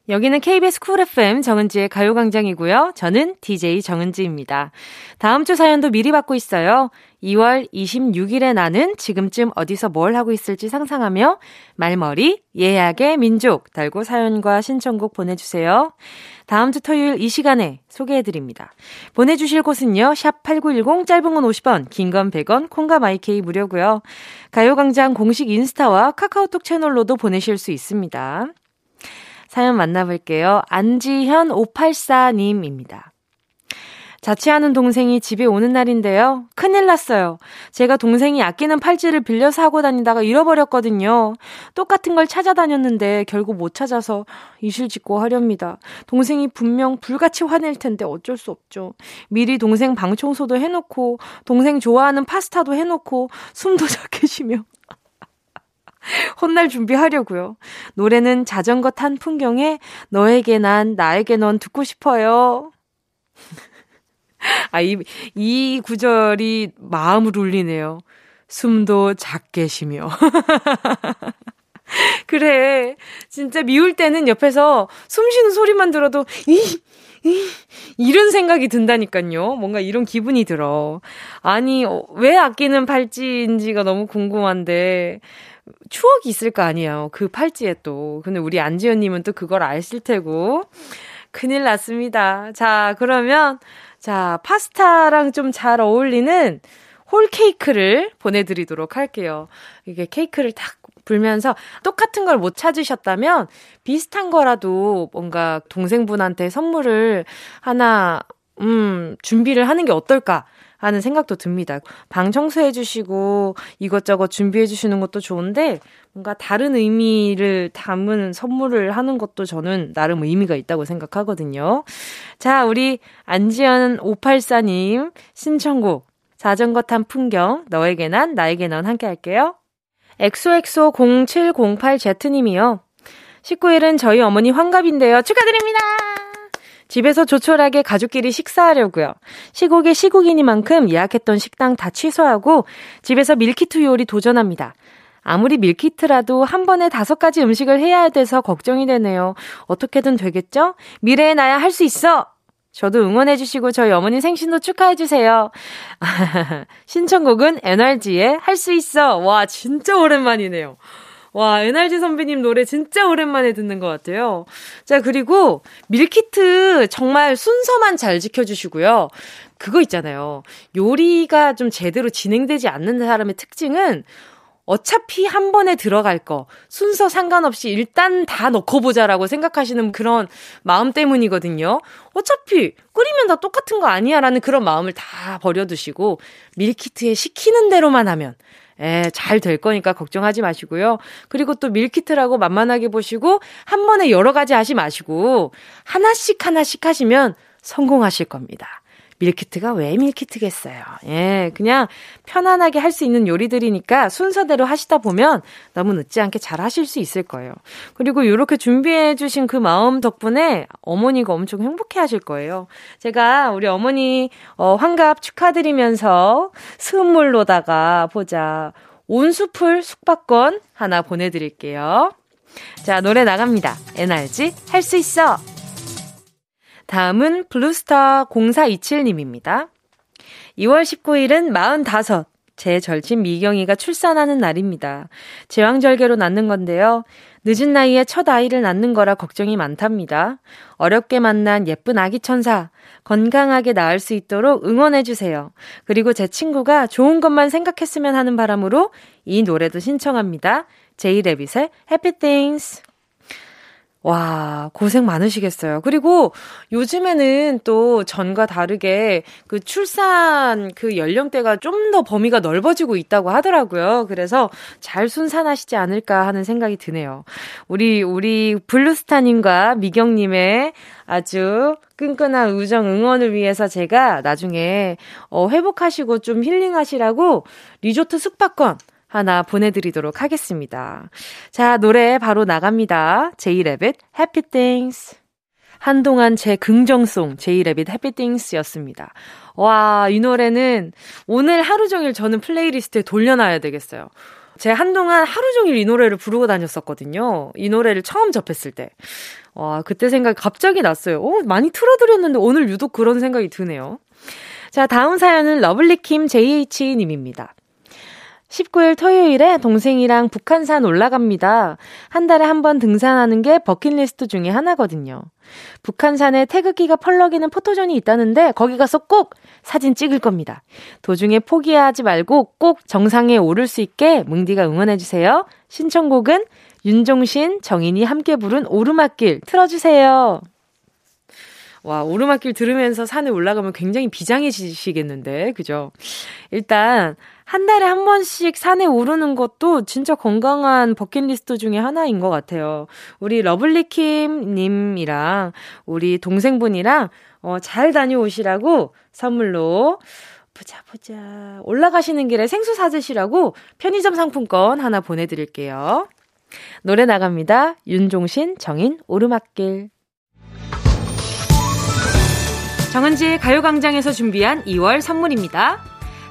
여기는 KBS 쿨 FM 정은지의 가요광장이고요. 저는 DJ 정은지입니다. 다음 주 사연도 미리 받고 있어요. 2월 26일에 나는 지금쯤 어디서 뭘 하고 있을지 상상하며 말머리 예약의 민족 달고 사연과 신청곡 보내주세요. 다음 주 토요일 이 시간에 소개해드립니다. 보내주실 곳은요. 샵 8910 짧은 건 50원 긴 건 100원 콩과 마이K 무료고요. 가요광장 공식 인스타와 카카오톡 채널로도 보내실 수 있습니다. 사연 만나볼게요. 안지현 584님입니다. 자취하는 동생이 집에 오는 날인데요. 큰일 났어요. 제가 동생이 아끼는 팔찌를 빌려서 하고 다니다가 잃어버렸거든요. 똑같은 걸 찾아다녔는데 결국 못 찾아서 이실직고 하렵니다. 동생이 분명 불같이 화낼 텐데 어쩔 수 없죠. 미리 동생 방 청소도 해놓고 동생 좋아하는 파스타도 해놓고 숨도 작게 쉬며 혼날 준비하려고요. 노래는 자전거 탄 풍경에 너에게 난, 나에게 넌 듣고 싶어요. 아, 이, 이 구절이 마음을 울리네요. 숨도 작게 쉬며. 그래. 진짜 미울 때는 옆에서 숨 쉬는 소리만 들어도, 이, 이, 이런 생각이 든다니까요. 뭔가 이런 기분이 들어. 아니, 어, 왜 아끼는 팔찌인지가 너무 궁금한데, 추억이 있을 거 아니에요. 그 팔찌에 또. 근데 우리 안지연님은 또 그걸 아실 테고. 큰일 났습니다. 자, 그러면, 자, 파스타랑 좀 잘 어울리는 홀 케이크를 보내드리도록 할게요. 이게 케이크를 탁 불면서 똑같은 걸 못 찾으셨다면 비슷한 거라도 뭔가 동생분한테 선물을 하나, 음, 준비를 하는 게 어떨까? 하는 생각도 듭니다. 방 청소해 주시고 이것저것 준비해 주시는 것도 좋은데 뭔가 다른 의미를 담은 선물을 하는 것도 저는 나름 의미가 있다고 생각하거든요. 자, 우리 안지연 584님 신청곡 자전거 탄 풍경 너에게 난 나에게 넌 함께 할게요. 엑소엑소 0708Z님이요. 19일은 저희 어머니 환갑인데요. 축하드립니다! 집에서 조촐하게 가족끼리 식사하려고요. 시국에 시국이니만큼 예약했던 식당 다 취소하고 집에서 밀키트 요리 도전합니다. 아무리 밀키트라도 한 번에 다섯 가지 음식을 해야 돼서 걱정이 되네요. 어떻게든 되겠죠? 미래의 나야 할 수 있어! 저도 응원해주시고 저희 어머니 생신도 축하해주세요. 신청곡은 NRG의 할 수 있어. 와, 진짜 오랜만이네요. 와, NRG 선배님 노래 진짜 오랜만에 듣는 것 같아요. 자, 그리고 밀키트 정말 순서만 잘 지켜주시고요. 그거 있잖아요. 요리가 좀 제대로 진행되지 않는 사람의 특징은 어차피 한 번에 들어갈 거, 순서 상관없이 일단 다 넣고 보자라고 생각하시는 그런 마음 때문이거든요. 어차피 끓이면 다 똑같은 거 아니야 라는 그런 마음을 다 버려두시고 밀키트에 시키는 대로만 하면 예, 잘 될 거니까 걱정하지 마시고요. 그리고 또 밀키트라고 만만하게 보시고 한 번에 여러 가지 하지 마시고 하나씩 하나씩 하시면 성공하실 겁니다. 밀키트가 왜 밀키트겠어요. 예, 그냥 편안하게 할 수 있는 요리들이니까 순서대로 하시다 보면 너무 늦지 않게 잘 하실 수 있을 거예요. 그리고 이렇게 준비해 주신 그 마음 덕분에 어머니가 엄청 행복해 하실 거예요. 제가 우리 어머니 어, 환갑 축하드리면서 선물로다가 보자. 온수풀 숙박권 하나 보내드릴게요. 자, 노래 나갑니다. NRG 할 수 있어! 다음은 블루스타 0427님입니다. 2월 19일은 45. 제 절친 미경이가 출산하는 날입니다. 제왕절개로 낳는 건데요. 늦은 나이에 첫 아이를 낳는 거라 걱정이 많답니다. 어렵게 만난 예쁜 아기 천사. 건강하게 낳을 수 있도록 응원해주세요. 그리고 제 친구가 좋은 것만 생각했으면 하는 바람으로 이 노래도 신청합니다. 제이레빗의 Happy Things. 와, 고생 많으시겠어요. 그리고 요즘에는 또 전과 다르게 그 출산 그 연령대가 좀 더 범위가 넓어지고 있다고 하더라고요. 그래서 잘 순산하시지 않을까 하는 생각이 드네요. 우리, 우리 블루스타님과 미경님의 아주 끈끈한 우정 응원을 위해서 제가 나중에 어, 회복하시고 좀 힐링하시라고 리조트 숙박권 하나 보내드리도록 하겠습니다. 자, 노래 바로 나갑니다. 제이레빗 해피 띵스. 한동안 제 긍정송 제이레빗 해피 띵스였습니다. 와, 이 노래는 오늘 하루 종일 저는 플레이리스트에 돌려놔야 되겠어요. 제가 한동안 하루 종일 이 노래를 부르고 다녔었거든요. 이 노래를 처음 접했을 때. 와, 그때 생각이 갑자기 났어요. 오, 많이 틀어드렸는데 오늘 유독 그런 생각이 드네요. 자, 다음 사연은 러블리킴 JH님입니다. 19일 토요일에 동생이랑 북한산 올라갑니다. 한 달에 한 번 등산하는 게 버킷리스트 중에 하나거든요. 북한산에 태극기가 펄럭이는 포토존이 있다는데 거기 가서 꼭 사진 찍을 겁니다. 도중에 포기하지 말고 꼭 정상에 오를 수 있게 뭉디가 응원해주세요. 신청곡은 윤종신, 정인이 함께 부른 오르막길 틀어주세요. 와, 오르막길 들으면서 산에 올라가면 굉장히 비장해지시겠는데, 그죠? 일단, 한 달에 한 번씩 산에 오르는 것도 진짜 건강한 버킷리스트 중에 하나인 것 같아요. 우리 러블리킴 님이랑 우리 동생분이랑 어, 잘 다녀오시라고 선물로 보자, 보자. 올라가시는 길에 생수 사드시라고 편의점 상품권 하나 보내드릴게요. 노래 나갑니다. 윤종신, 정인, 오르막길. 정은지의 가요광장에서 준비한 2월 선물입니다.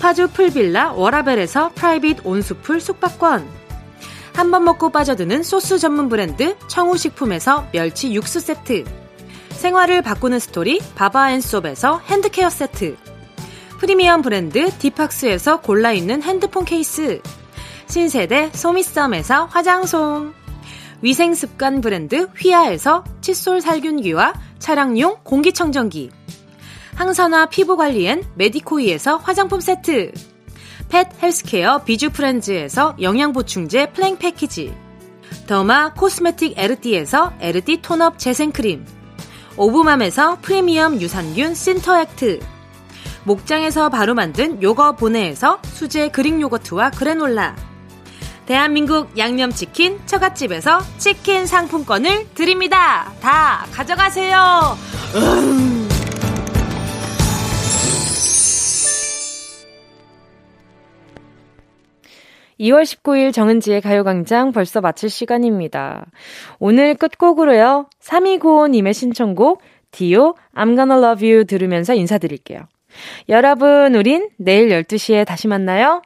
파주 풀빌라 워라벨에서 프라이빗 온수풀 숙박권. 한 번 먹고 빠져드는 소스 전문 브랜드 청우식품에서 멸치 육수 세트. 생활을 바꾸는 스토리 바바앤솝에서 핸드케어 세트. 프리미엄 브랜드 디팍스에서 골라있는 핸드폰 케이스. 신세대 소미썸에서 화장솜. 위생습관 브랜드 휘하에서 칫솔 살균기와 차량용 공기청정기. 항산화 피부 관리엔 메디코이에서 화장품 세트. pet healthcare 비주 프렌즈에서 영양보충제 플랭 패키지. derma cosmetic 에르띠에서 에르띠 tone-up 재생크림. 오브맘에서 프리미엄 유산균 신터액트. 목장에서 바로 만든 요거 보내에서 수제 Greek yogurt와 granola. 대한민국 양념치킨 처갓집에서 치킨 상품권을 드립니다. 다 가져가세요. 음. 2월 19일 정은지의 가요광장 벌써 마칠 시간입니다. 오늘 끝곡으로요. 3295님의 신청곡 디오 I'm Gonna Love You 들으면서 인사드릴게요. 여러분, 우린 내일 12시에 다시 만나요.